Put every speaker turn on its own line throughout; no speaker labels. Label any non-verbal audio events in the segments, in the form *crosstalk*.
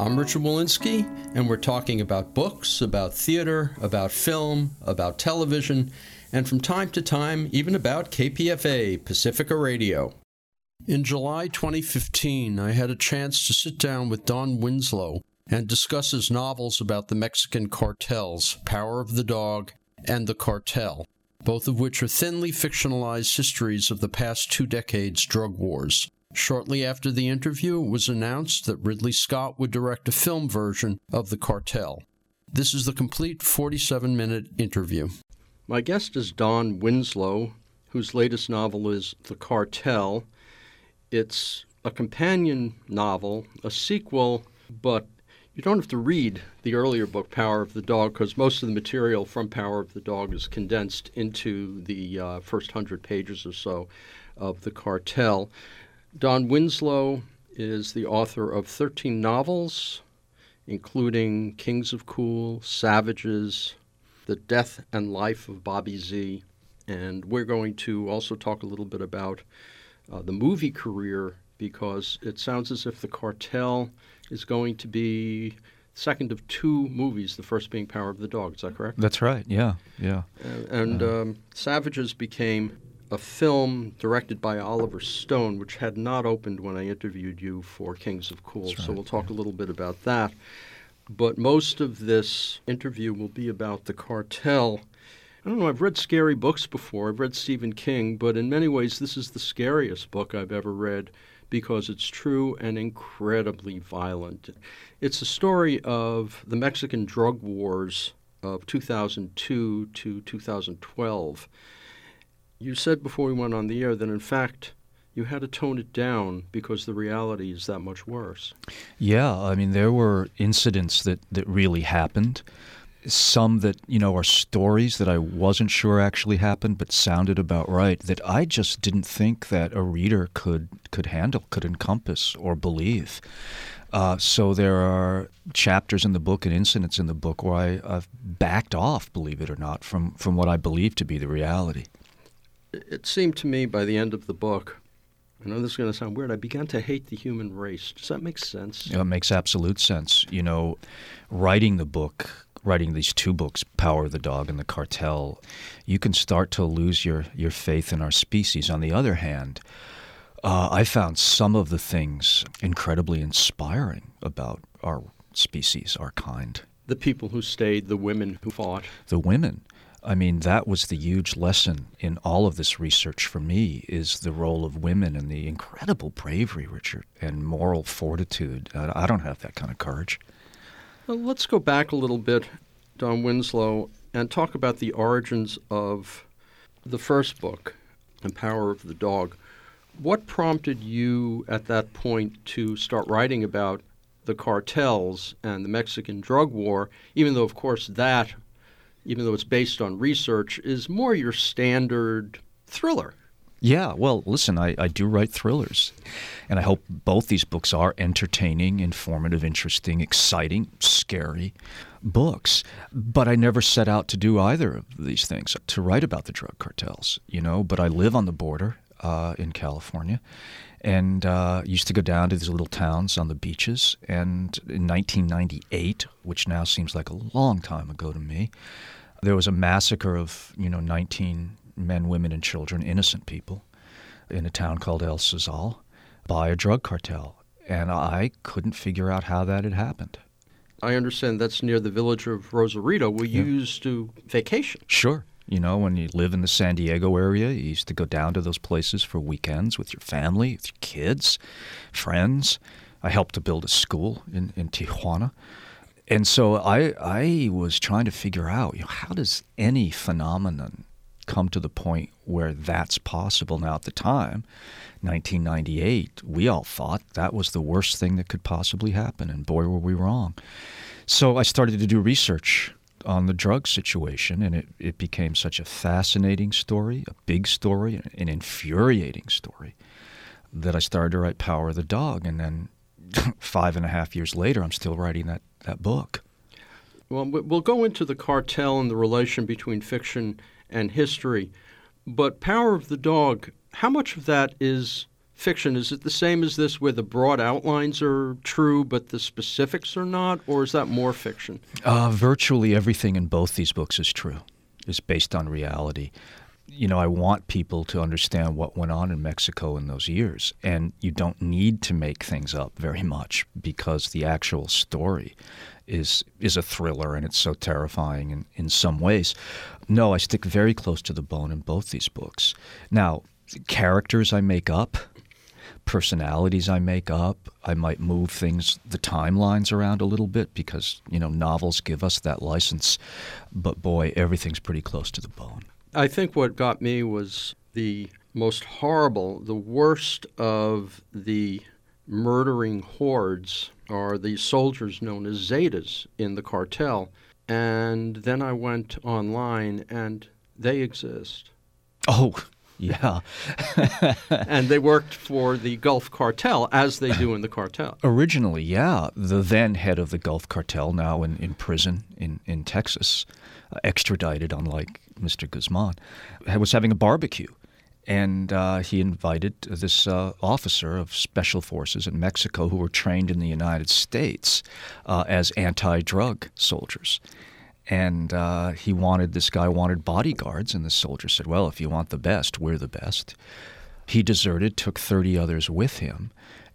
I'm Richard Wolinsky, and we're talking about books, about theater, about film, about television, and from time to time, even about KPFA, Pacifica Radio. In July 2015, I had a chance to sit down with Don Winslow and discuss his novels about the Mexican cartels, Power of the Dog and The Cartel both of which are thinly fictionalized histories of the past two decades' drug wars. Shortly after the interview, it was announced that Ridley Scott would direct a film version of The Cartel. This is the complete 47 minute interview. My guest is Don Winslow, whose latest novel is The Cartel. It's a companion novel, a sequel, but you don't have to read the earlier book, Power of the Dog, because most of the material from Power of the Dog is condensed into the uh, first hundred pages or so of The Cartel. Don Winslow is the author of 13 novels, including Kings of Cool, Savages, The Death and Life of Bobby Z. And we're going to also talk a little bit about uh, the movie career because it sounds as if The Cartel is going to be second of two movies, the first being Power of the Dog. Is that correct?
That's right. Yeah, yeah.
Uh, and um, Savages became a film directed by Oliver Stone, which had not opened when I interviewed you for Kings of Cool. Right, so we'll talk yeah. a little bit about that. But most of this interview will be about the cartel. I don't know, I've read scary books before. I've read Stephen King, but in many ways, this is the scariest book I've ever read because it's true and incredibly violent. It's a story of the Mexican drug wars of 2002 to 2012. You said before we went on the air that, in fact, you had to tone it down because the reality is that much worse.
Yeah, I mean, there were incidents that, that really happened some that you know are stories that I wasn't sure actually happened, but sounded about right. That I just didn't think that a reader could could handle, could encompass, or believe. Uh, so there are chapters in the book and incidents in the book where I, I've backed off, believe it or not, from from what I believe to be the reality.
It seemed to me by the end of the book I know this is going to sound weird. I began to hate the human race. Does that make sense?
Yeah, it makes absolute sense. You know, writing the book writing these two books, Power of the Dog and The Cartel, you can start to lose your, your faith in our species. On the other hand, uh, I found some of the things incredibly inspiring about our species, our kind.
The people who stayed, the women who fought.
The women. I mean, that was the huge lesson in all of this research for me is the role of women and the incredible bravery, Richard, and moral fortitude. I don't have that kind of courage.
Well, let's go back a little bit, Don Winslow, and talk about the origins of the first book, The Power of the Dog. What prompted you at that point to start writing about the cartels and the Mexican drug war, even though, of course, that, even though it's based on research, is more your standard thriller?
Yeah, well, listen, I, I do write thrillers. And I hope both these books are entertaining, informative, interesting, exciting, scary books. But I never set out to do either of these things, to write about the drug cartels, you know. But I live on the border uh, in California and uh, used to go down to these little towns on the beaches. And in 1998, which now seems like a long time ago to me, there was a massacre of, you know, 19 men, women, and children, innocent people, in a town called El Sauzal by a drug cartel. And I couldn't figure out how that had happened.
I understand that's near the village of Rosarito where you used to vacation.
Sure. You know, when you live in the San Diego area, you used to go down to those places for weekends with your family, with your kids, friends. I helped to build a school in, in Tijuana. And so I, I was trying to figure out, you know, how does any phenomenon come to the point where that's possible. Now, at the time, 1998, we all thought that was the worst thing that could possibly happen, and boy, were we wrong. So I started to do research on the drug situation, and it, it became such a fascinating story, a big story, an infuriating story, that I started to write Power of the Dog. And then *laughs* five and a half years later, I'm still writing that, that book.
Well, we'll go into the cartel and the relation between fiction and history. But Power of the Dog, how much of that is fiction? Is it the same as this, where the broad outlines are true but the specifics are not, or is that more fiction?
Uh, virtually everything in both these books is true, is based on reality. You know, I want people to understand what went on in Mexico in those years. And you don't need to make things up very much because the actual story is is a thriller and it's so terrifying in, in some ways. No, I stick very close to the bone in both these books. Now, characters I make up, personalities I make up. I might move things, the timelines around a little bit because, you know, novels give us that license. But boy, everything's pretty close to the bone.
I think what got me was the most horrible, the worst of the murdering hordes are the soldiers known as Zetas in the cartel. And then I went online and they exist.
Oh, yeah. *laughs*
and they worked for the Gulf Cartel, as they do in the cartel. *clears throat*
Originally, yeah. The then head of the Gulf Cartel, now in, in prison in, in Texas, uh, extradited, unlike Mr. Guzman, was having a barbecue. And uh, he invited this uh, officer of special forces in Mexico who were trained in the United States uh, as anti drug soldiers and uh, he wanted this guy wanted bodyguards and the soldier said well if you want the best we're the best. He deserted took 30 others with him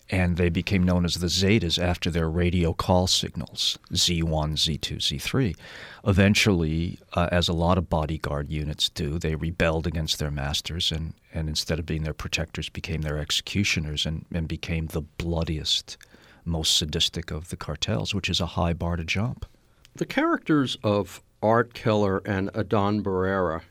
and they became known as the zetas after their radio call signals z1 z2 z3 eventually uh, as a lot of bodyguard units do they rebelled against their masters and, and instead of being their protectors became their executioners and, and became the bloodiest most sadistic of the cartels which is a high bar to jump
the characters of Art Keller and Adan Barrera,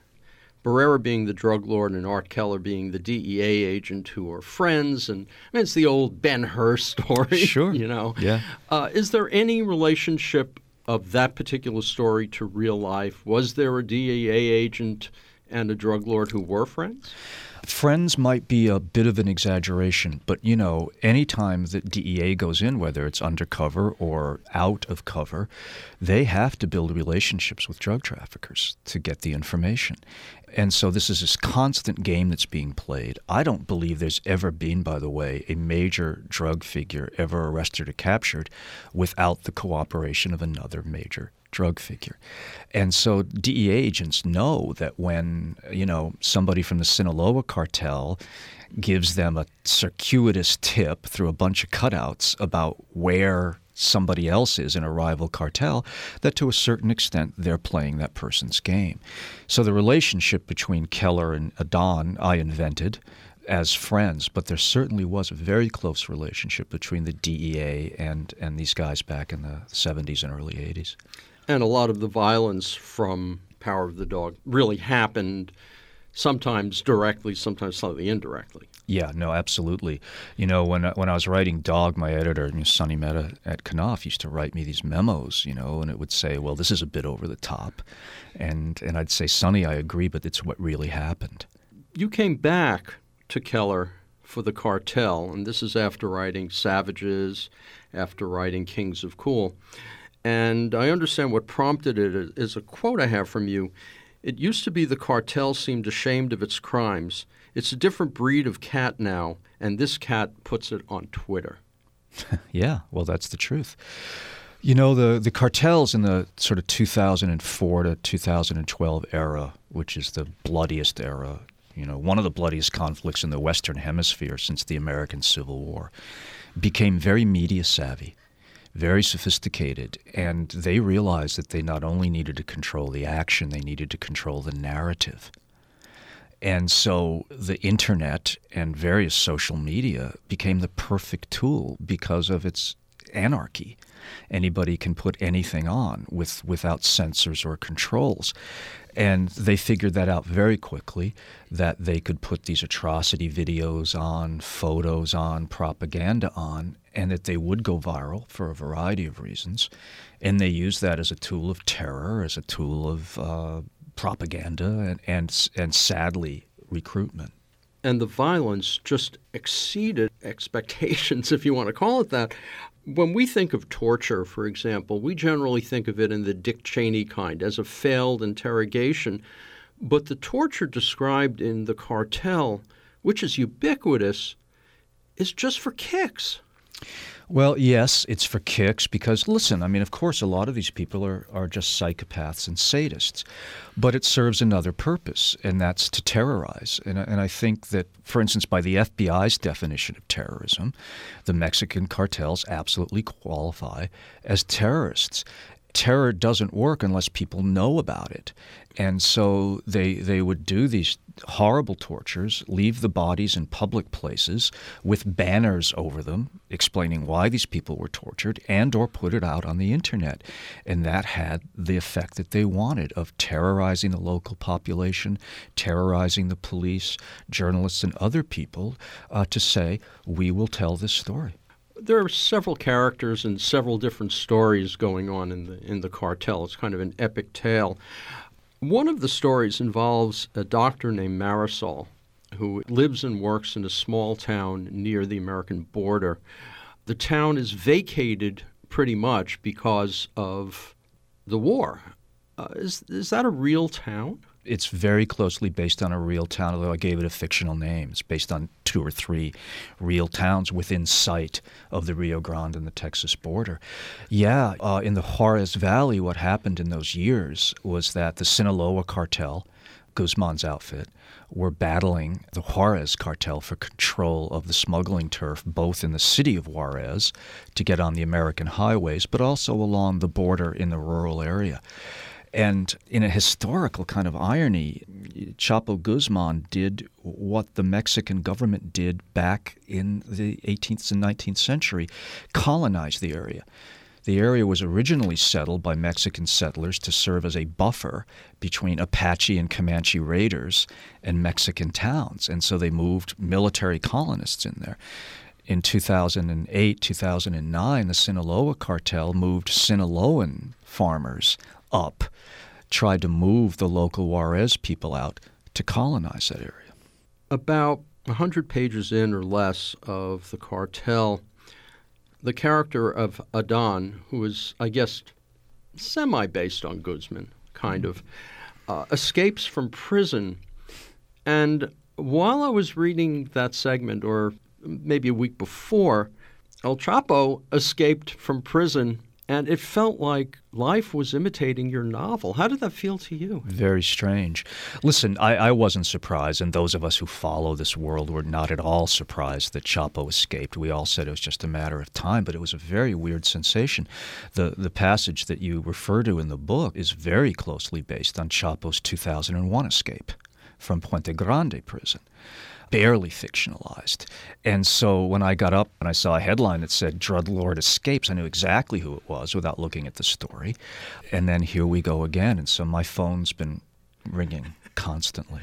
Barrera being the drug lord and Art Keller being the DEA agent who are friends, and I mean, it's the old Ben Hur *laughs* story.
Sure.
You know.
Yeah.
Uh, is there any relationship of that particular story to real life? Was there a DEA agent and a drug lord who were friends?
Friends might be a bit of an exaggeration, but you know, anytime that DEA goes in, whether it's undercover or out of cover, they have to build relationships with drug traffickers to get the information. And so this is this constant game that's being played. I don't believe there's ever been, by the way, a major drug figure ever arrested or captured without the cooperation of another major drug figure. And so DEA agents know that when, you know, somebody from the Sinaloa cartel gives them a circuitous tip through a bunch of cutouts about where somebody else is in a rival cartel, that to a certain extent they're playing that person's game. So the relationship between Keller and Adan I invented as friends, but there certainly was a very close relationship between the DEA and, and these guys back in the 70s and early 80s.
And a lot of the violence from Power of the Dog really happened sometimes directly, sometimes slightly indirectly.
Yeah, no, absolutely. You know, when when I was writing Dog, my editor, you know, Sonny Mehta at Knopf, used to write me these memos, you know, and it would say, "Well, this is a bit over the top," and and I'd say, "Sonny, I agree, but it's what really happened."
You came back to Keller for the cartel, and this is after writing Savages, after writing Kings of Cool. And I understand what prompted it is a quote I have from you. It used to be the cartel seemed ashamed of its crimes. It's a different breed of cat now, and this cat puts it on Twitter. *laughs*
yeah, well, that's the truth. You know, the, the cartels in the sort of 2004 to 2012 era, which is the bloodiest era, you know, one of the bloodiest conflicts in the Western Hemisphere since the American Civil War, became very media savvy very sophisticated, and they realized that they not only needed to control the action, they needed to control the narrative. And so the internet and various social media became the perfect tool because of its anarchy. Anybody can put anything on with without censors or controls. And they figured that out very quickly that they could put these atrocity videos on, photos on, propaganda on, and that they would go viral for a variety of reasons. And they used that as a tool of terror, as a tool of uh, propaganda, and, and, and sadly, recruitment.
And the violence just exceeded expectations, *laughs* if you want to call it that. When we think of torture, for example, we generally think of it in the Dick Cheney kind as a failed interrogation. But the torture described in the cartel, which is ubiquitous, is just for kicks.
Well, yes, it's for kicks because, listen, I mean, of course, a lot of these people are, are just psychopaths and sadists, but it serves another purpose, and that's to terrorize. And, and I think that, for instance, by the FBI's definition of terrorism, the Mexican cartels absolutely qualify as terrorists terror doesn't work unless people know about it. And so they they would do these horrible tortures, leave the bodies in public places with banners over them explaining why these people were tortured and or put it out on the internet. And that had the effect that they wanted of terrorizing the local population, terrorizing the police, journalists and other people uh, to say, we will tell this story
there are several characters and several different stories going on in the in the cartel. It's kind of an epic tale. One of the stories involves a doctor named Marisol who lives and works in a small town near the American border. The town is vacated pretty much because of the war. Uh, is, is that a real town?
It's very closely based on a real town, although I gave it a fictional name. It's based on two or three real towns within sight of the Rio Grande and the Texas border. Yeah, uh, in the Juarez Valley, what happened in those years was that the Sinaloa cartel, Guzman's outfit, were battling the Juarez cartel for control of the smuggling turf, both in the city of Juarez to get on the American highways, but also along the border in the rural area. And in a historical kind of irony, Chapo Guzman did what the Mexican government did back in the 18th and 19th century colonize the area. The area was originally settled by Mexican settlers to serve as a buffer between Apache and Comanche raiders and Mexican towns. And so they moved military colonists in there. In 2008, 2009, the Sinaloa cartel moved Sinaloan farmers up, tried to move the local Juarez people out to colonize that area.
About 100 pages in or less of the cartel, the character of Adan, who is, I guess, semi based on Guzman, kind of, uh, escapes from prison. And while I was reading that segment, or maybe a week before, El Chapo escaped from prison and it felt like life was imitating your novel. How did that feel to you?
Very strange. Listen, I, I, wasn't surprised, and those of us who follow this world were not at all surprised that Chapo escaped. We all said it was just a matter of time, but it was a very weird sensation. The, the passage that you refer to in the book is very closely based on Chapo's 2001 escape from Puente Grande prison barely fictionalized. And so when I got up and I saw a headline that said Drug Lord Escapes, I knew exactly who it was without looking at the story. And then here we go again. And so my phone's been ringing constantly.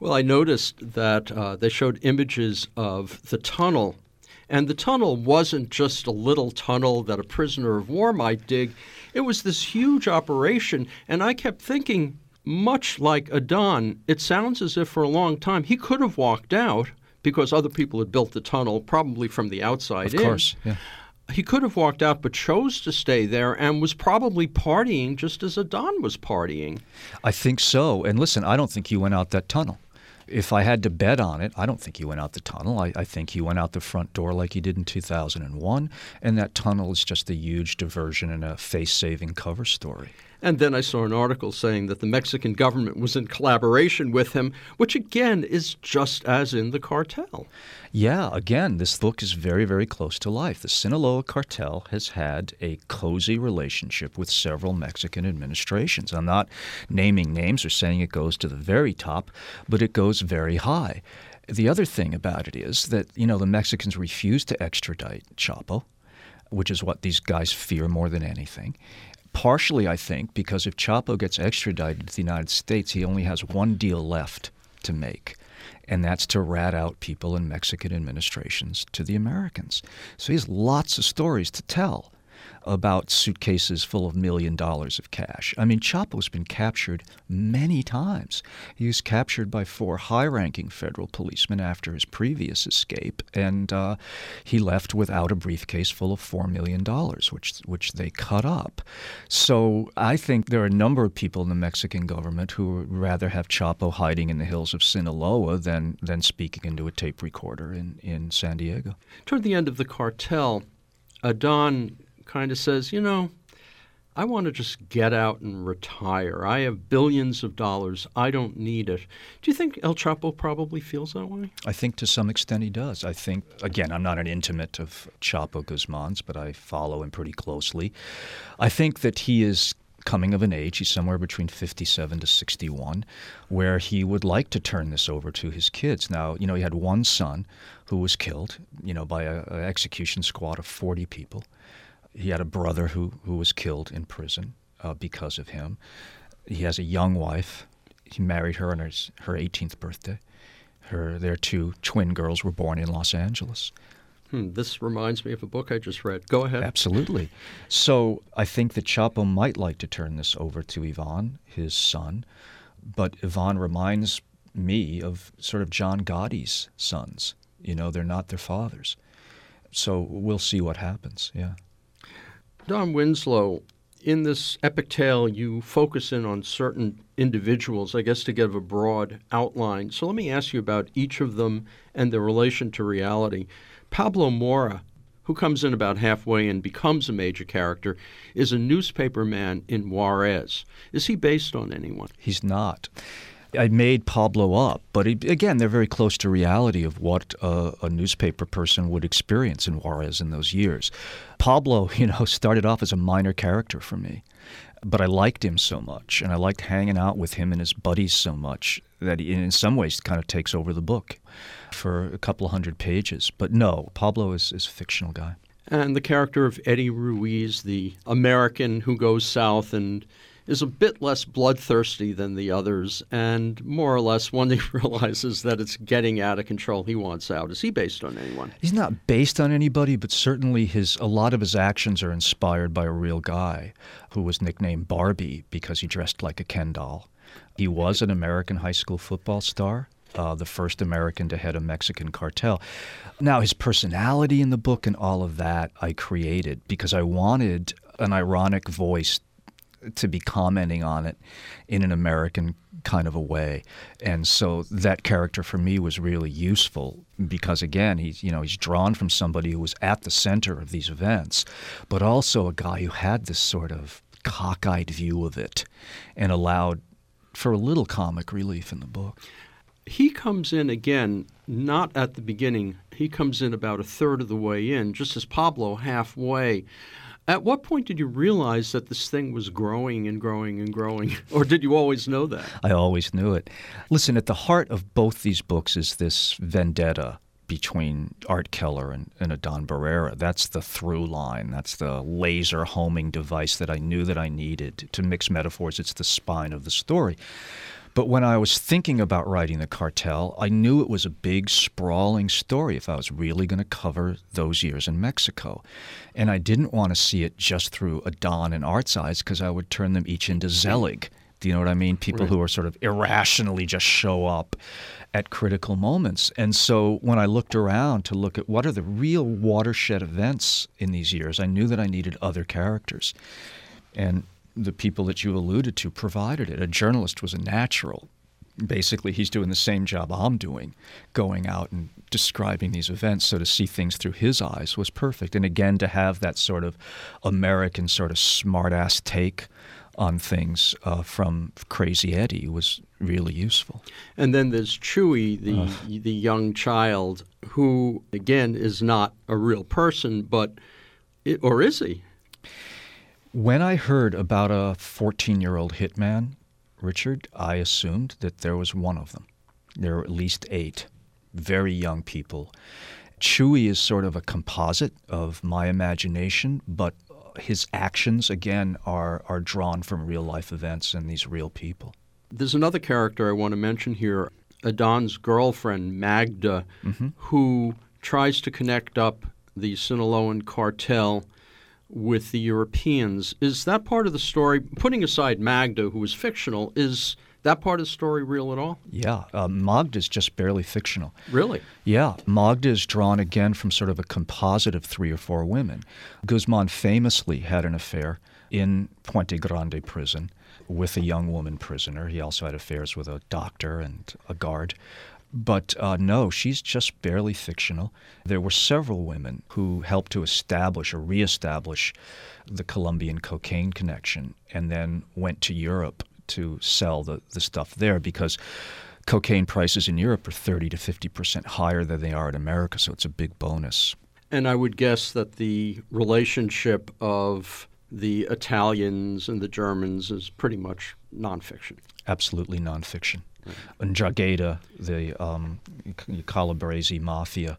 Well, I noticed that uh, they showed images of the tunnel. And the tunnel wasn't just a little tunnel that a prisoner of war might dig. It was this huge operation. And I kept thinking, much like Adan, it sounds as if for a long time he could have walked out because other people had built the tunnel, probably from the outside
of in. Of course, yeah.
He could have walked out, but chose to stay there and was probably partying just as Adan was partying.
I think so. And listen, I don't think he went out that tunnel. If I had to bet on it, I don't think he went out the tunnel. I, I think he went out the front door like he did in 2001. And that tunnel is just a huge diversion and a face saving cover story.
And then I saw an article saying that the Mexican government was in collaboration with him, which again is just as in the cartel.
Yeah, again, this book is very, very close to life. The Sinaloa cartel has had a cozy relationship with several Mexican administrations. I'm not naming names or saying it goes to the very top, but it goes very high. The other thing about it is that, you know, the Mexicans refused to extradite Chapo which is what these guys fear more than anything. Partially, I think, because if Chapo gets extradited to the United States, he only has one deal left to make, and that's to rat out people in Mexican administrations to the Americans. So he has lots of stories to tell about suitcases full of million dollars of cash. I mean, Chapo's been captured many times. He was captured by four high ranking federal policemen after his previous escape, and uh, he left without a briefcase full of $4 million, which, which they cut up. So I think there are a number of people in the Mexican government who would rather have Chapo hiding in the hills of Sinaloa than, than speaking into a tape recorder in, in San Diego.
Toward the end of the cartel, Adan kind of says, you know, I want to just get out and retire. I have billions of dollars. I don't need it. Do you think El Chapo probably feels that way?
I think to some extent he does. I think, again, I'm not an intimate of Chapo Guzman's, but I follow him pretty closely. I think that he is coming of an age, he's somewhere between 57 to 61, where he would like to turn this over to his kids. Now, you know, he had one son who was killed, you know, by an execution squad of 40 people. He had a brother who, who was killed in prison uh, because of him. He has a young wife. He married her on her, her 18th birthday. Her, their two twin girls were born in Los Angeles.
Hmm, this reminds me of a book I just read. Go ahead.
Absolutely. So I think that Chapo might like to turn this over to Ivan, his son, but Ivan reminds me of sort of John Gotti's sons. You know, they're not their fathers. So we'll see what happens. Yeah.
Don Winslow, in this epic tale, you focus in on certain individuals, I guess, to give a broad outline. So let me ask you about each of them and their relation to reality. Pablo Mora, who comes in about halfway and becomes a major character, is a newspaper man in Juarez. Is he based on anyone?
He's not. I made Pablo up, but again, they're very close to reality of what a, a, newspaper person would experience in Juarez in those years. Pablo, *laughs* you know, started off as a minor character for me, but I liked him so much, and I liked hanging out with him and his buddies so much that he, in some ways, kind of takes over the book for a couple hundred pages. But no, Pablo is, is a fictional guy.
And the character of Eddie Ruiz, the American who goes south and is a bit less bloodthirsty than the others, and more or less when he *laughs* realizes that it's getting out of control, he wants out. Is he based on anyone?
He's not based on anybody, but certainly his a lot of his actions are inspired by a real guy who was nicknamed Barbie because he dressed like a Ken doll. He was an American high school football star. Uh, the first American to head a Mexican cartel. Now, his personality in the book and all of that I created because I wanted an ironic voice to be commenting on it in an American kind of a way. And so that character for me was really useful because again, he's you know, he's drawn from somebody who was at the center of these events, but also a guy who had this sort of cockeyed view of it and allowed for a little comic relief in the book.
He comes in again not at the beginning. He comes in about a third of the way in, just as Pablo halfway. At what point did you realize that this thing was growing and growing and growing? *laughs* Or did you always know that?
I always knew it. Listen, at the heart of both these books is this vendetta between Art Keller and, and Adan Barrera. That's the through line. That's the laser homing device that I knew that I needed. To mix metaphors, it's the spine of the story. But when I was thinking about writing The Cartel, I knew it was a big, sprawling story if I was really going to cover those years in Mexico. And I didn't want to see it just through Adan and Art's eyes because I would turn them each into Zelig. Do you know what I mean? People right. who are sort of irrationally just show up at critical moments. And so when I looked around to look at what are the real watershed events in these years, I knew that I needed other characters. And the people that you alluded to provided it. A journalist was a natural. Basically, he's doing the same job I'm doing, going out and describing these events. So to see things through his eyes was perfect. And again, to have that sort of American, sort of smartass take on things uh, from Crazy Eddie was really useful.
And then there's Chuy, the uh, the young child, who again is not a real person, but it, or is he?
When I heard about a 14 year old hitman, Richard, I assumed that there was one of them. There were at least eight very young people. Chuy is sort of a composite of my imagination, but his actions again are are drawn from real life events and these real people.
There's another character I want to mention here, Adan's girlfriend Magda, mm-hmm. who tries to connect up the Sinaloan cartel with the Europeans. Is that part of the story? Putting aside Magda, who is fictional, is that part of the story real at all?
Yeah, uh, Magda is just barely fictional.
Really?
Yeah, Magda is drawn again from sort of a composite of three or four women. Guzman famously had an affair in Puente Grande prison with a young woman prisoner. He also had affairs with a doctor and a guard. But uh, no, she's just barely fictional. There were several women who helped to establish or reestablish the Colombian cocaine connection and then went to Europe to sell the, the stuff there because cocaine prices in Europe are 30 to 50 percent higher than they are in America, so it's a big bonus.
And I would guess that the relationship of the Italians and the Germans is pretty much nonfiction.
Absolutely nonfiction. Ndrangheta, the um, Calabrese mafia,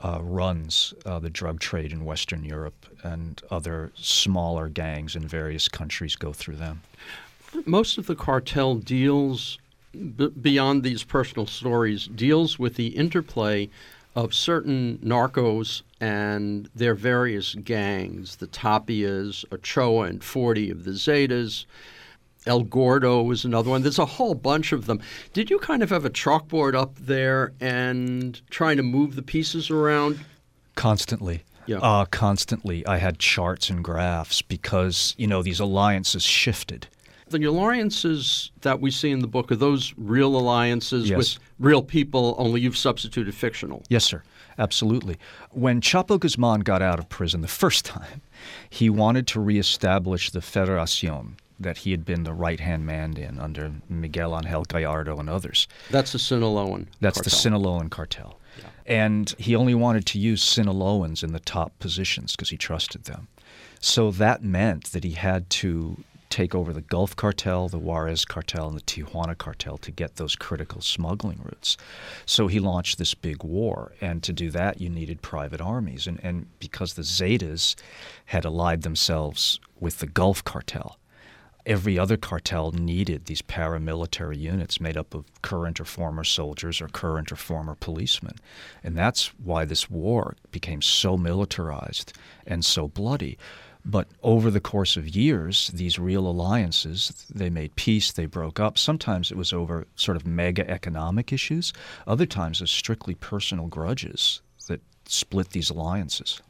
uh, runs uh, the drug trade in Western Europe, and other smaller gangs in various countries go through them
most of the cartel deals b- beyond these personal stories deals with the interplay of certain narcos and their various gangs, the Tapias, Ochoa and 40 of the Zetas. El Gordo is another one. There's a whole bunch of them. Did you kind of have a chalkboard up there and trying to move the pieces around?
Constantly. Yeah. Uh, constantly. I had charts and graphs because, you know, these alliances shifted.
The alliances that we see in the book are those real alliances
yes.
with real people, only you've substituted fictional.
Yes, sir. Absolutely. When Chapo Guzman got out of prison the first *laughs* time, he wanted to reestablish the Federacion that he had been the right hand man in under Miguel Angel Gallardo and others.
That's the Sinaloan.
That's
cartel.
the Sinaloan cartel. Yeah. And he only wanted to use Sinaloans in the top positions because he trusted them. So that meant that he had to take over the Gulf cartel, the Juarez cartel, and the Tijuana cartel to get those critical smuggling routes. So he launched this big war. And to do that, you needed private armies. And, and because the Zetas had allied themselves with the Gulf cartel, every other cartel needed these paramilitary units made up of current or former soldiers or current or former policemen. And that's why this war became so militarized and so bloody. But over the course of years, these real alliances, they made peace, they broke up. Sometimes it was over sort of mega economic issues. Other times it was strictly personal grudges that split these alliances.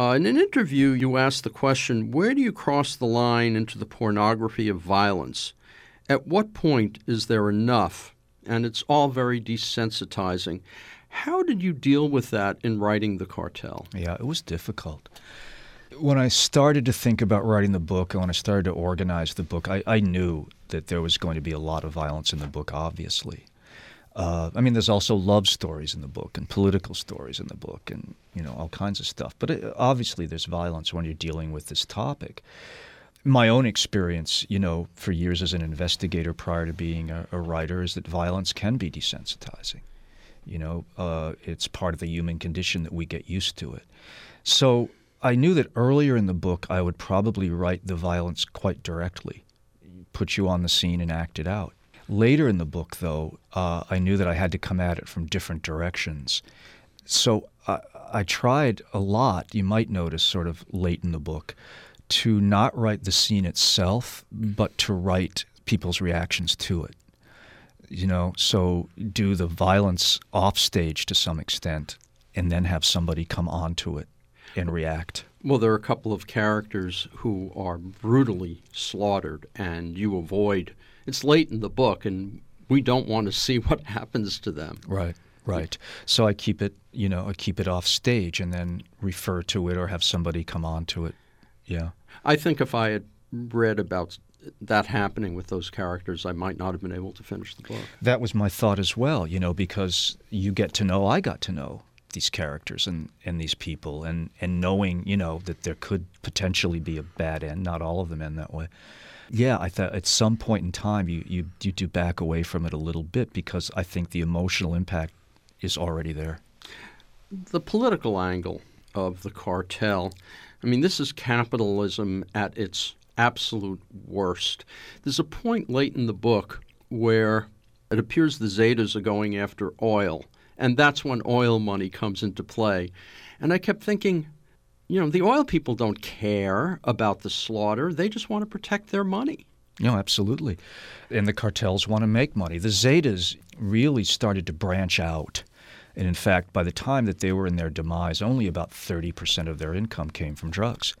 Uh, in an interview, you asked the question where do you cross the line into the pornography of violence? At what point is there enough? And it's all very desensitizing. How did you deal with that in writing The Cartel?
Yeah, it was difficult when I started to think about writing the book and when I started to organize the book, I, I knew that there was going to be a lot of violence in the book, obviously. Uh, I mean, there's also love stories in the book and political stories in the book and, you know, all kinds of stuff. But it, obviously, there's violence when you're dealing with this topic. My own experience, you know, for years as an investigator prior to being a, a writer is that violence can be desensitizing. You know, uh, it's part of the human condition that we get used to it. So I knew that earlier in the book I would probably write the violence quite directly, put you on the scene and act it out. Later in the book, though, uh, I knew that I had to come at it from different directions. So I, I tried a lot, you might notice sort of late in the book, to not write the scene itself, but to write people's reactions to it. You know, so do the violence offstage to some extent, and then have somebody come onto it and react.
Well, there are a couple of characters who are brutally slaughtered, and you avoid. It's late in the book, and we don't want to see *laughs* what happens to them.
Right, right. So I keep it, you know, I keep it off stage, and then refer to it or have somebody come on to it. Yeah.
I think if I had read about that happening with those characters, I might not have been able to finish the book.
That was my thought as well, you know, because you get to know, I got to know these characters and, and these people and, and knowing, you know, that there could potentially be a bad end. Not all of them end that way. Yeah, I thought at some point in time you, you, you do back away from it a little bit because I think the emotional impact is already there.
The political angle of the cartel. I mean, this is capitalism at its absolute worst. There's a point late in the book where it appears the Zetas are going after oil, and that's when oil money comes into play. And I kept thinking, you know, the oil people don't care about the slaughter, they just want to protect their money.
No, absolutely. And the cartels want to make money. The Zetas really started to branch out. And in fact, by the time that they were in their demise, only about 30% of their income came from drugs.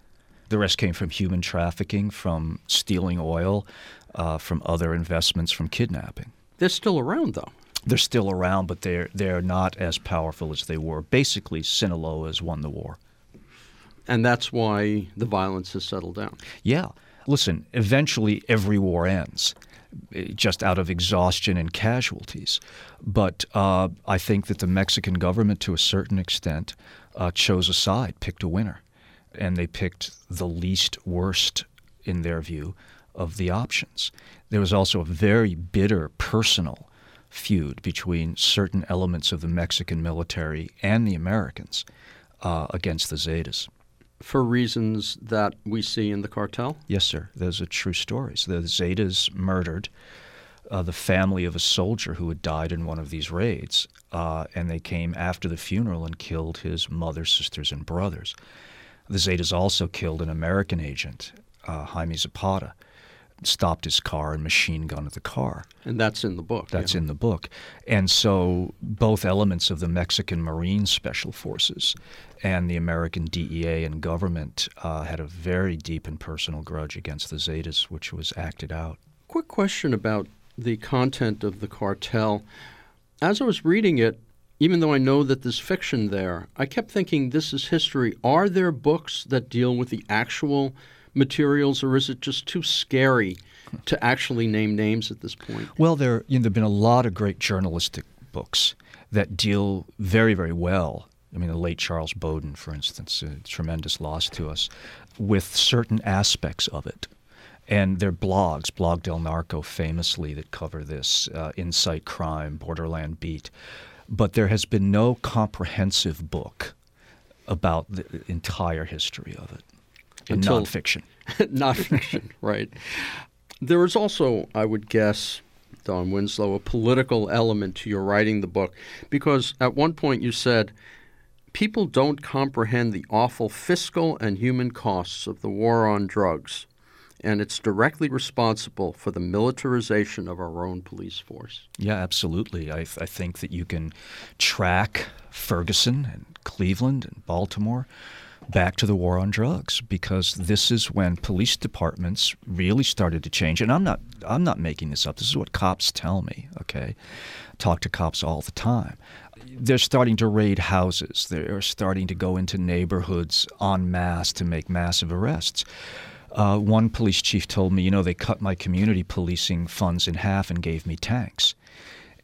The rest came from human trafficking, from stealing oil, uh, from other investments, from kidnapping.
They're still around, though.
They're still around, but they're they're not as powerful as they were. Basically, Sinaloa has won the war,
and that's why the violence has settled down.
Yeah, listen. Eventually, every war ends eh, just out of exhaustion and casualties. But uh, I think that the Mexican government, to a certain extent, uh, chose a side, picked a winner, and they picked the least worst, in their view, of the options. There was also a very bitter personal feud between certain elements of the Mexican military and the Americans uh, against the Zetas.
For reasons that we see in the cartel?
Yes, sir. Those are true stories. The Zetas murdered uh, the family of a soldier who had died in one of these raids, uh, and they came after the funeral and killed his mother, sisters, and brothers. The Zetas also killed an American agent, uh, Jaime Zapata, stopped his car and machine gunned the car.
And that's in the book.
That's
yeah.
in the book. And so both elements of the Mexican Marine Special Forces and the American DEA and government uh, had a very deep and personal grudge against the Zetas, which was acted out.
Quick question about the content of the cartel. As I was reading it, even though I know that there's fiction there, I kept thinking this is history. Are there books that deal with the actual materials, or is it just too scary to actually name names at this point?
Well, there you know, there've been a lot of great journalistic books that deal very, very well. I mean, the late Charles Bowden, for instance, a tremendous loss to us, with certain aspects of it. And there are blogs, Blog del Narco famously, that cover this, uh, Insight Crime, Borderland Beat. But there has been no comprehensive book about the entire history of it until nonfiction. *laughs*
nonfiction, *laughs* right. There is also, I would guess, Don Winslow, a political element to your writing the book, because at one point you said, people don't comprehend the awful fiscal and human costs of the war on drugs, and it's directly responsible for the militarization of our own police force.
Yeah, absolutely. I, I think that you can track Ferguson and Cleveland and Baltimore back to the war on drugs because this is when police departments really started to change. And I'm not I'm not making this up. This is what cops tell me. Okay, talk to cops all the time. They're starting to raid houses. They're starting to go into neighborhoods en masse to make massive arrests. Uh, one police chief told me, you know, they cut my community policing funds in half and gave me tanks.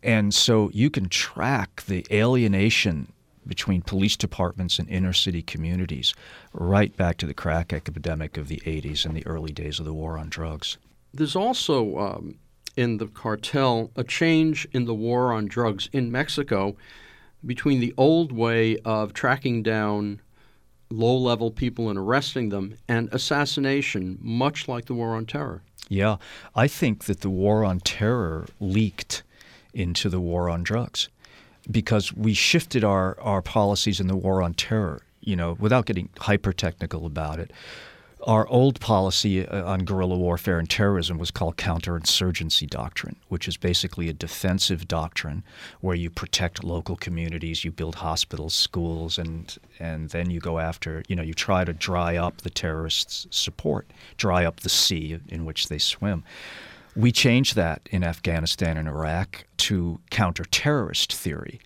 And so you can track the alienation between police departments and inner city communities right back to the crack epidemic of the 80s and the early days of the war on drugs.
There's also um, in the cartel a change in the war on drugs in Mexico between the old way of tracking down low level people and arresting them and assassination, much like the war on terror.
Yeah, I think that the war on terror leaked into the war on drugs because we shifted our, our policies in the war on terror, you know, without getting hyper technical about it. Our old policy uh, on guerrilla warfare and terrorism was called counterinsurgency doctrine, which is basically a defensive doctrine where you protect local communities, you build hospitals, schools, and and then you go after, you know, you try to dry up the terrorists' support, dry up the sea in which they swim. We changed that in Afghanistan and Iraq to counter terrorist theory,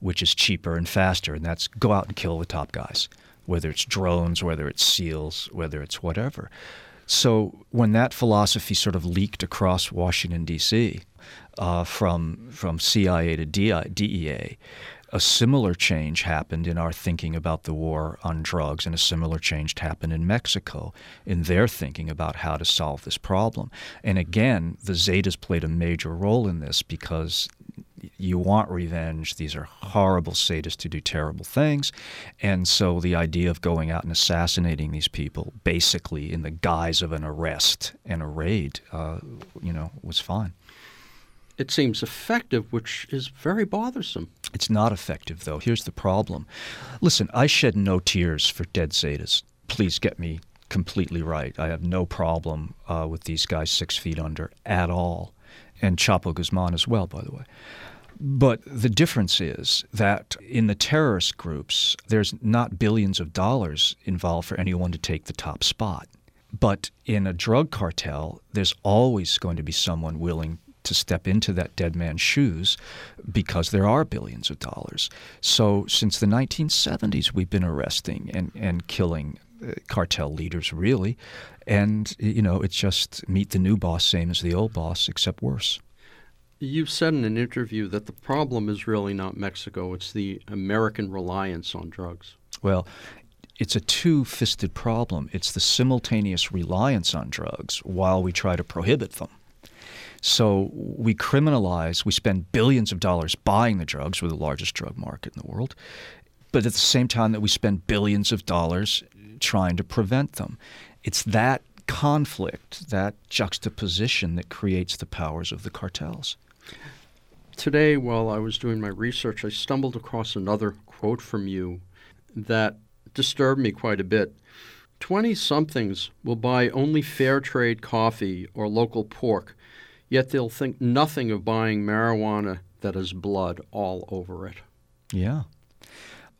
which is cheaper and faster, and that's go out and kill the top guys, whether it's drones, whether it's SEALs, whether it's whatever. So when that philosophy sort of leaked across Washington, D.C., uh, from, from CIA to DEA, a similar change happened in our thinking about the war on drugs, and a similar change happened in Mexico in their thinking about how to solve this problem. And again, the Zetas played a major role in this because you want revenge. These are horrible sadists who do terrible things. And so the idea of going out and assassinating these people, basically in the guise of an arrest and a raid, uh, you know, was fine.
It seems effective, which is very bothersome.
It's not effective, though. Here's the problem. Listen, I shed no tears for dead Zetas. Please get me completely right. I have no problem uh, with these guys six feet under at all, and Chapo Guzman as well, by the way. But the difference is that in the terrorist groups, there's not billions of dollars involved for anyone to take the top spot. But in a drug cartel, there's always going to be someone willing to step into that dead man's shoes because there are billions of dollars. So since the 1970s, we've been arresting and, and killing uh, cartel leaders, really. And, you know, it's just meet the new boss, same as the old boss, except worse.
You've said in an interview that the problem is really not Mexico, it's the American reliance on drugs.
Well, it's a two fisted problem. It's the simultaneous reliance on drugs while we try to prohibit them. So we criminalize, we spend billions of dollars buying the drugs. We're the largest drug market in the world. But at the same time that we spend billions of dollars trying to prevent them. It's that conflict, that juxtaposition that creates the powers of the cartels.
Today, while I was doing my research, I stumbled across another quote from you that disturbed me quite a bit. 20 somethings will buy only fair trade coffee or local pork yet they'll think nothing of buying marijuana that has blood all over it.
Yeah.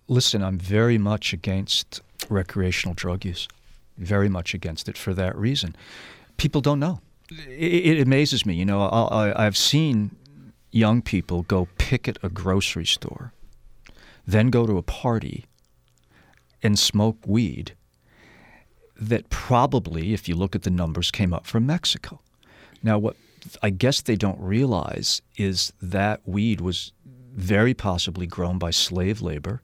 Listen, I'm very much against recreational drug use, very much against it for that reason. People don't know. It, it amazes me. You know, I, I've seen young people go picket a grocery store, then go to a party and smoke weed that probably, if you look at the numbers, came up from Mexico. Now, what I guess they don't realize is that weed was very possibly grown by slave labor.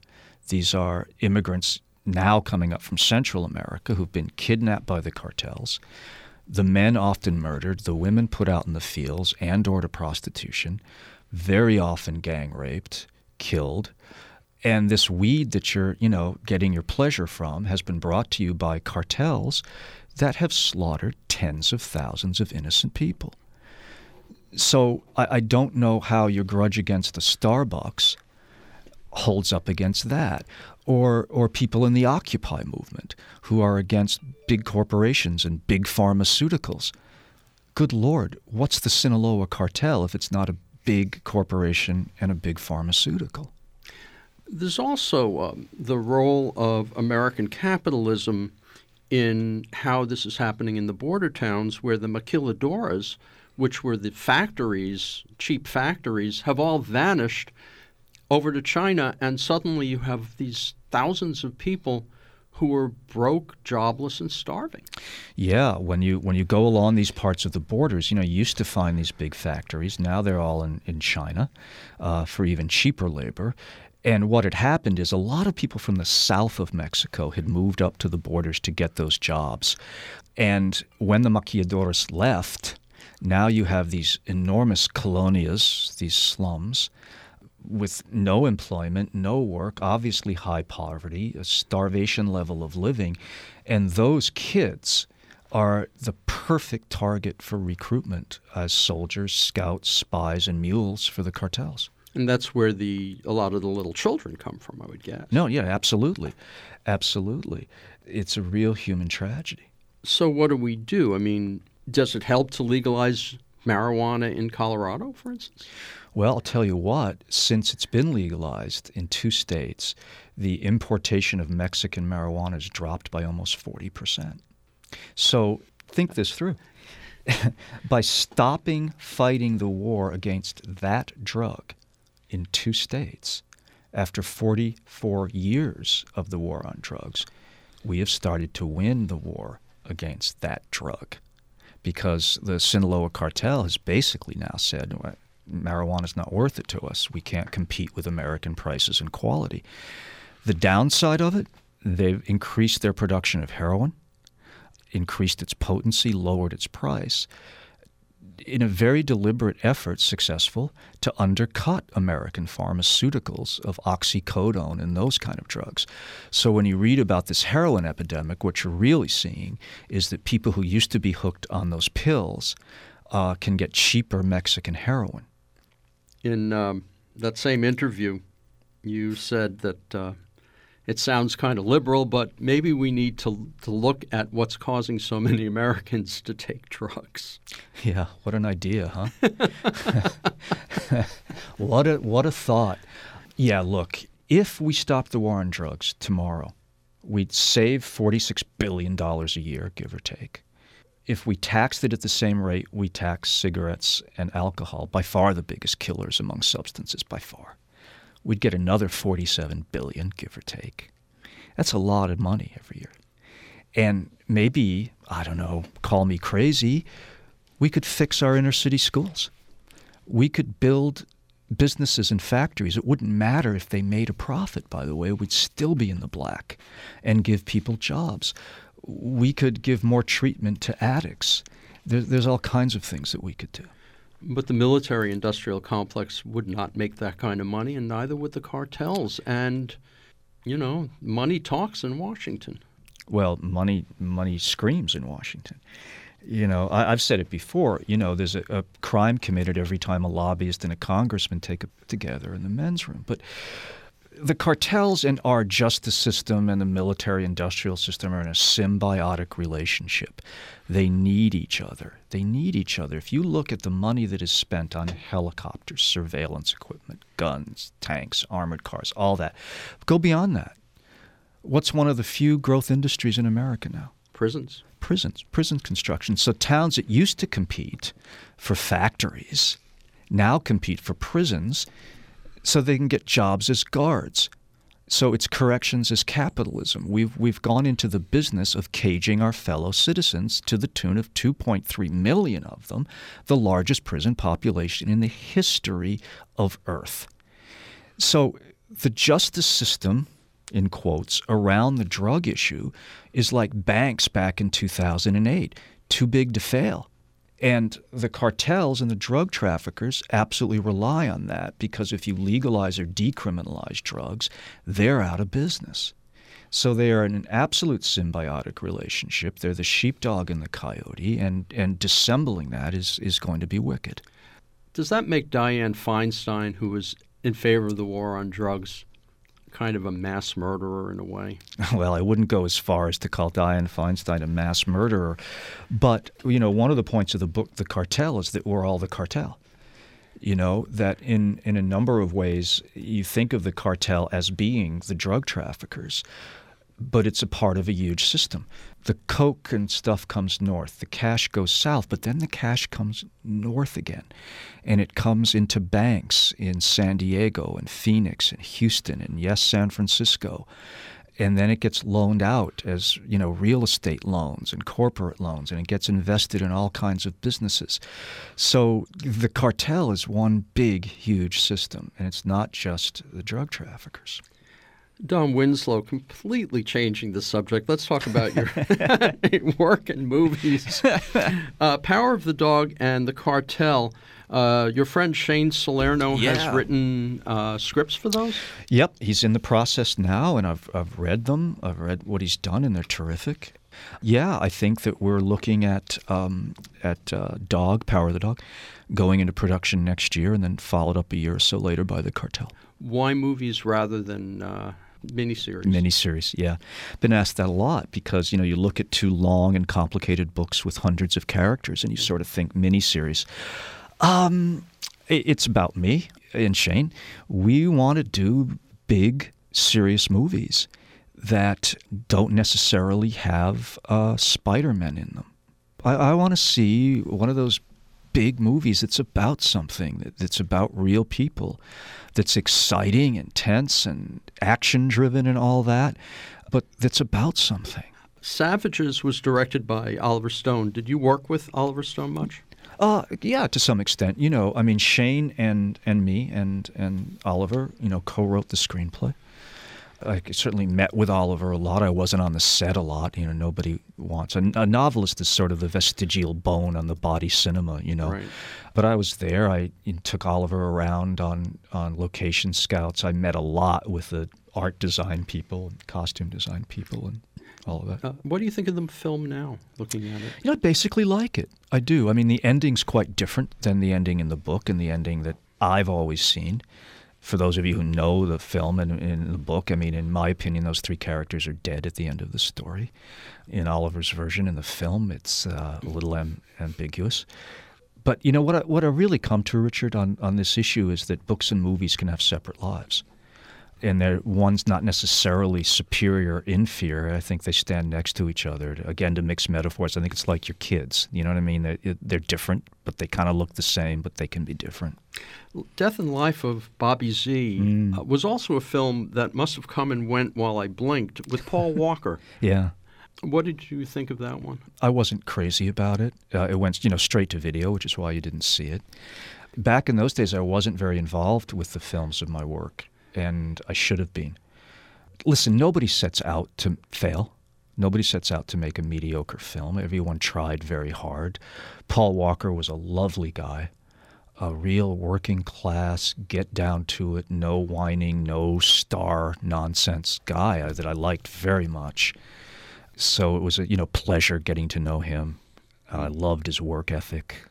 These are immigrants now coming up from Central America who've been kidnapped by the cartels. The men often murdered, the women put out in the fields and or to prostitution, very often gang raped, killed. And this weed that you're, you know, getting your pleasure from has been brought to you by cartels that have slaughtered tens of thousands of innocent people so I, I don't know how your grudge against the Starbucks holds up against that, or or people in the Occupy movement who are against big corporations and big pharmaceuticals. Good Lord, what's the Sinaloa cartel if it's not a big corporation and a big pharmaceutical?
There's also um, the role of American capitalism in how this is happening in the border towns, where the maquiladoras which were the factories, cheap factories, have all vanished over to China, and suddenly you have these thousands of people who are broke, jobless, and starving.
Yeah, when you when you go along these parts of the borders, you know, you used to find these big factories. Now they're all in in China uh, for even cheaper labor. And what had happened is a lot of people from the south of Mexico had moved up to the borders to get those jobs. And when the maquiladoras left, now you have these enormous colonias, these slums, with no employment, no work, obviously high poverty, a starvation level of living. And those kids are the perfect target for recruitment as soldiers, scouts, spies, and mules for the cartels.
And that's where the a lot of the little children come from, I would guess.
No, yeah, absolutely. Absolutely. It's a real human tragedy.
So what do we do? I mean, does it help to legalize marijuana in Colorado, for instance?
Well, I'll tell you what, since it's been legalized in two states, the importation of Mexican marijuana has dropped by almost 40%. So think this through. *laughs* by stopping fighting the war against that drug in two states, after 44 years of the war on drugs, we have started to win the war against that drug because the Sinaloa cartel has basically now said marijuana is not worth it to us. We can't compete with American prices and quality. The downside of it, they've increased their production of heroin, increased its potency, lowered its price. In a very deliberate effort, successful, to undercut American pharmaceuticals of oxycodone and those kind of drugs. So when you read about this heroin epidemic, what you're really seeing is that people who used to be hooked on those pills uh, can get cheaper Mexican heroin.
In um, that same interview, you said that uh, it sounds kind of liberal, but maybe we need to to look at what's causing so many Americans to take drugs.
Yeah, what an idea, huh? *laughs* what a what a thought. Yeah, look, if we stop the war on drugs tomorrow, we'd save $46 billion a year, give or take. If we taxed it at the same rate we tax cigarettes and alcohol, by far the biggest killers among substances, by far we'd get another 47 billion, give or take. That's a lot of money every year. And maybe, I don't know, call me crazy, we could fix our inner city schools. We could build businesses and factories. It wouldn't matter if they made a profit, by the way, we'd still be in the black and give people jobs. We could give more treatment to addicts. there's all kinds of things that we could do.
But the military industrial complex would not make that kind of money, and neither would the cartels. And, you know, money talks in Washington.
Well, money money screams in Washington. You know, I, have said it before. You know, there's a, a, crime committed every time a lobbyist and a congressman take it together in the men's room. But the cartels and our justice system and the military industrial system are in a symbiotic relationship. They need each other. They need each other. If you look at the money that is spent on helicopters, surveillance equipment, guns, tanks, armored cars, all that, go beyond that. What's one of the few growth industries in America now?
Prisons.
Prisons, prison construction. So towns that used to compete for factories now compete for prisons so they can get jobs as guards. So it's corrections as capitalism. We've, we've gone into the business of caging our fellow citizens to the tune of 2.3 million of them, the largest prison population in the history of Earth. So the justice system, in quotes, around the drug issue is like banks back in 2008, too big to fail. And the cartels and the drug traffickers absolutely rely on that because if you legalize or decriminalize drugs, they're out of business. So they are in an absolute symbiotic relationship. They're the sheepdog and the coyote, and, and dissembling that is, is going to be wicked.
Does that make Dianne Feinstein, who was in favor of the war on drugs, kind of a mass murderer in a way. *laughs*
Well, I wouldn't go as far as to call Dianne Feinstein a mass murderer, but you know, one of the points of the book, The Cartel, is that we're all the cartel. You know that in in a number of ways, you think of the cartel as being the drug traffickers, but it's a part of a huge system. The coke and stuff comes north, the cash goes south, but then the cash comes north again. And it comes into banks in San Diego and Phoenix and Houston and yes, San Francisco. And then it gets loaned out as, you know, real estate loans and corporate loans, and it gets invested in all kinds of businesses. So the cartel is one big, huge system, and it's not just the drug traffickers.
Don Winslow, completely changing the subject. Let's talk about your *laughs* *laughs* work and movies. *laughs* Uh, Power of the Dog and The Cartel. Uh, your friend Shane Salerno yeah. has written uh, scripts for those?
Yep, he's in the process now, and I've, I've read them. I've read what he's done, and they're terrific. Yeah, I think that we're looking at um, at uh, Dog, Power of the Dog, going into production next year, and then followed up a year or so later by The Cartel.
Why movies rather than uh, miniseries.
Miniseries, yeah. Been asked that a lot because you know you look at two long and complicated books with hundreds of characters, and you sort of think miniseries. Um, it's about me and Shane. We want to do big, serious movies that don't necessarily have uh, Spider-Man in them. I, I want to see one of those big movies that's about something, that's about real people, that's exciting and tense and action driven and all that, but that's about something.
Savages was directed by Oliver Stone. Did you work with Oliver Stone much?
Uh, yeah, to some extent. You know, I mean, Shane and and me and and Oliver, you know, co-wrote the screenplay. I certainly met with Oliver a lot. I wasn't on the set a lot. You know, nobody wants a, a novelist is sort of the vestigial bone on the body cinema. You know,
Right.
but I was there. I you know, took Oliver around on on location scouts. I met a lot with the art design people, and costume design people, and all of that.
Uh, what do you think of the film now, looking at it?
You know, I basically like it. I do. I mean, the ending's quite different than the ending in the book and the ending that I've always seen. For those of you who know the film and the book, I mean, in my opinion, those three characters are dead at the end of the story. In Oliver's version in the film, it's uh, a little am- ambiguous. But you know what? I, what I really come to, Richard, on, on this issue is that books and movies can have separate lives and they're one's not necessarily superior or inferior. I think they stand next to each other. Again, to mix metaphors, I think it's like your kids. You know what I mean? They're, they're different, but they kind of look the same, but they can be different.
Death and Life of Bobby Z
Mm.
uh, was also a film that must have come and went while I blinked with Paul *laughs* Walker.
Yeah.
What did you think of that one?
I wasn't crazy about it. Uh, it went, you know, straight to video, which is why you didn't see it. Back in those days, I wasn't very involved with the films of my work, and I should have been. Listen, nobody sets out to fail. Nobody sets out to make a mediocre film. Everyone tried very hard. Paul Walker was a lovely guy, a real working class, get down to it, no whining, no star nonsense guy that I liked very much. So it was a you know pleasure getting to know him. I loved his work ethic.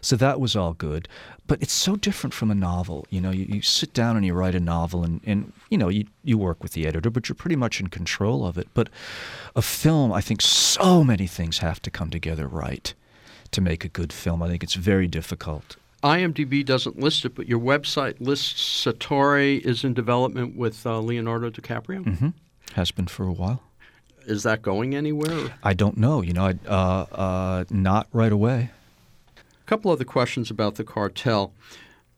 So that was all good. But it's so different from a novel. You know, you, you sit down and you write a novel and, and you know, you, you work with the editor, but you're pretty much in control of it. But a film, I think so many things have to come together right to make a good film. I think it's very difficult.
IMDb doesn't list it, but your website lists Satori is in development with uh, Leonardo DiCaprio.
hmm Has been for a while.
Is that going anywhere?
I don't know. You know, I, uh, uh, not right away.
A couple other questions about the cartel.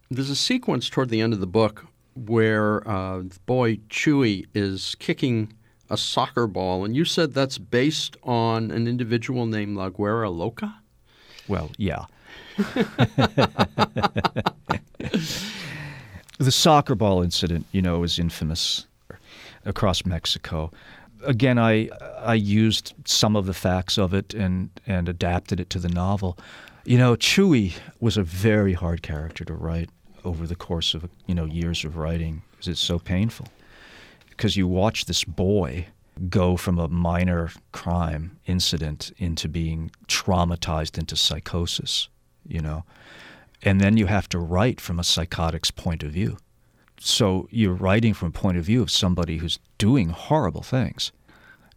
There's a sequence toward the end of the book where uh, the boy Chuy is kicking a soccer ball, and you said that's based on an individual named La Guerra Loca.
Well, yeah. *laughs* the soccer ball incident, you know, is infamous across Mexico. Again, I I used some of the facts of it and and adapted it to the novel. You know, Chuy was a very hard character to write over the course of you know years of writing because it's so painful. Because you watch this boy go from a minor crime incident into being traumatized into psychosis, you know, and then you have to write from a psychotic's point of view. So you're writing from a point of view of somebody who's doing horrible things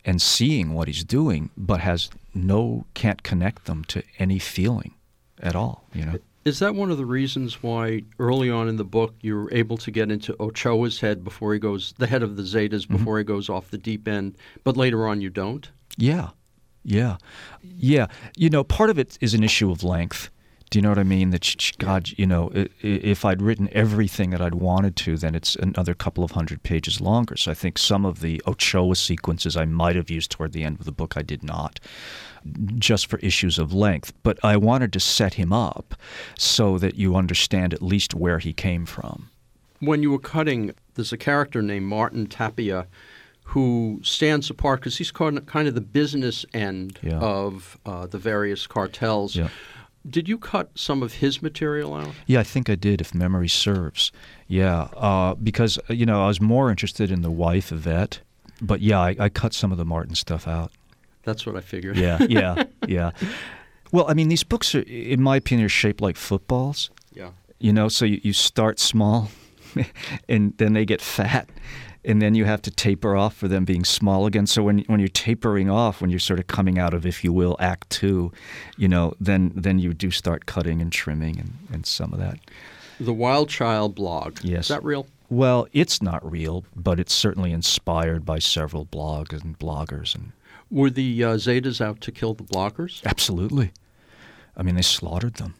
and seeing what he's doing, but has no, can't connect them to any feeling at all, you know.
Is that one of the reasons why early on in the book you were able to get into Ochoa's head before he goes, the head of the Zetas mm-hmm. before he goes off the deep end, but later on you don't?
Yeah, yeah, yeah. You know, part of it is an issue of length. Do you know what I mean? That God, you know, if I'd written everything that I'd wanted to, then it's another couple of hundred pages longer. So I think some of the Ochoa sequences I might have used toward the end of the book, I did not, just for issues of length. But I wanted to set him up so that you understand at least where he came from.
When you were cutting, there's a character named Martin Tapia who stands apart because he's kind of, kind of the business end
Yeah.
of uh, the various cartels.
Yeah.
Did you cut some of his material out?
Yeah, I think I did, if memory serves. Yeah, uh, because uh, you know I was more interested in the wife Yvette, but yeah, I, I cut some of the Martin stuff out.
That's what I figured.
Yeah, *laughs* yeah, yeah. Well, I mean, these books are, in my opinion, are shaped like footballs.
Yeah.
You know, so you, you start small, *laughs* and then they get fat, and then you have to taper off for them being small again. So when when you're tapering off, when you're sort of coming out of, if you will, Act Two, you know, then then you do start cutting and trimming and, and some of that.
The Wild Child blog.
Yes.
Is that real?
Well, it's not real, but it's certainly inspired by several blogs and bloggers, and
Were the uh, Zetas out to kill the bloggers?
absolutely. I mean, they slaughtered them.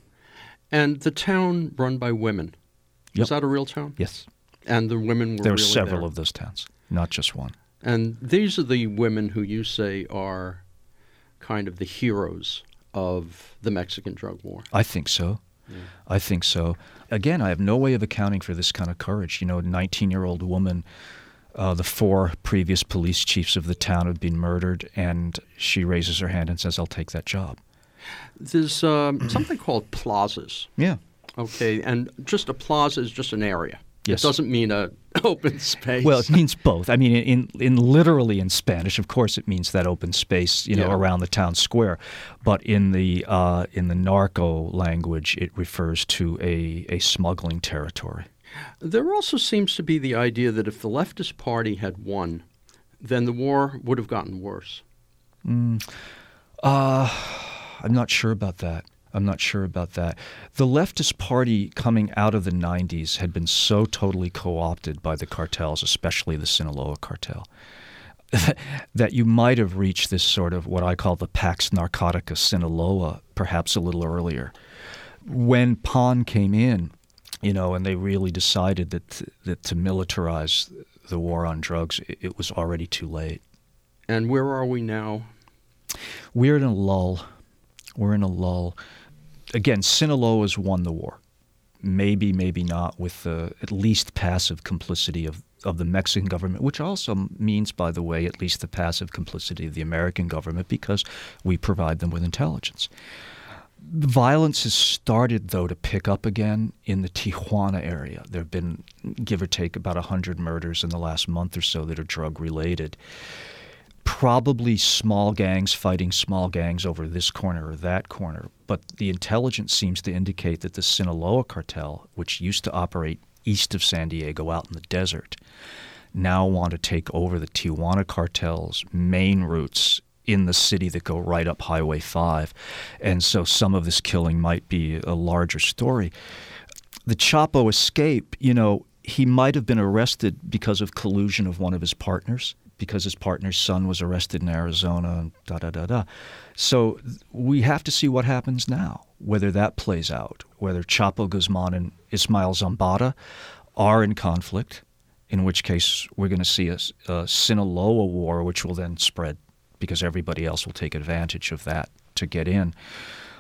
And the town run by women.
Yep.
Is that a real town?
Yes,
And the women were
there were
really
several
there.
of those towns, not just one.
And these are the women who you say are kind of the heroes of the Mexican drug war.
I think so. I think so. Again, I have no way of accounting for this kind of courage. You know, a 19 year old woman Uh, the four previous police chiefs of the town have been murdered, and she raises her hand and says, I'll take that job.
There's um, something called plazas.
Yeah.
Okay, and just a plaza is just an area.
Yes.
It doesn't mean a *laughs* open space.
Well, it means both. I mean, in, in literally in Spanish, of course, it means that open space, you know,
Yeah.
around the town square. But in the uh, in the narco language, it refers to a, a smuggling territory.
There also seems to be the idea that if the leftist party had won, then the war would have gotten worse.
Uh, I'm not sure about that. I'm not sure about that. The leftist party coming out of the 90s had been so totally co opted by the cartels, especially the Sinaloa cartel, *laughs* that you might have reached this sort of what I call the Pax Narcotica Sinaloa perhaps a little earlier. When PAN came in, you know, and they really decided that, that to militarize the war on drugs, it, it was already too late.
And where are we now?
We're in a lull. We're in a lull. Again, Sinaloa's won the war. Maybe, maybe not, with the at least passive complicity of, of the Mexican government, which also means, by the way, at least the passive complicity of the American government because we provide them with intelligence. The violence has started, though, to pick up again in the Tijuana area. There have been, give or take, about 100 murders in the last month or so that are drug related probably small gangs fighting small gangs over this corner or that corner. But the intelligence seems to indicate that the Sinaloa cartel, which used to operate east of San Diego out in the desert, now want to take over the Tijuana cartel's main routes in the city that go right up Highway 5. And so some of this killing might be a larger story. The Chapo escape, you know, he might have been arrested because of collusion of one of his partners because his partner's son was arrested in Arizona and da da da da. So we have to see what happens now, whether that plays out, whether Chapo Guzman and Ismael Zambada are in conflict, in which case we're going to see a Sinaloa war, which will then spread because everybody else will take advantage of that to get in,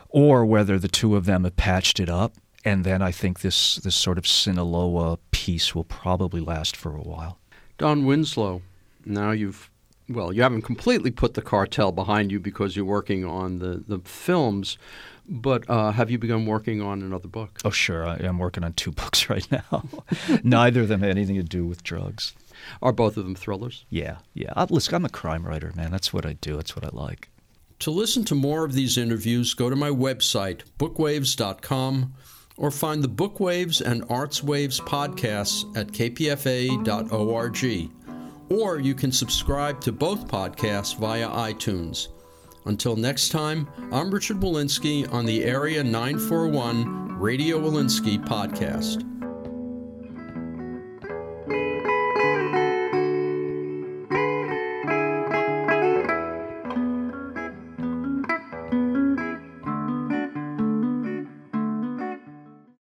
or whether the two of them have patched it up. And then I think this, this sort of Sinaloa peace will probably last for a while.
Don Winslow, now you've, well, you haven't completely put the cartel behind you because you're working on the, the films, but uh, have you begun working on another book?
Oh, sure. I, I'm working on two *laughs* books right now. *laughs* Neither of them have anything to do with drugs.
Are both of them thrillers?
Yeah, yeah. I, listen, I'm a crime writer, man. That's what I do. That's what I like.
To listen to more of these interviews, go to my website, bookwaves.com, or find the Bookwaves and Arts Waves podcasts at kpfa.org. Or you can subscribe to both podcasts via iTunes. Until next time, I'm Richard Wolinsky on the Arts 94.1 Radio Wolinsky podcast.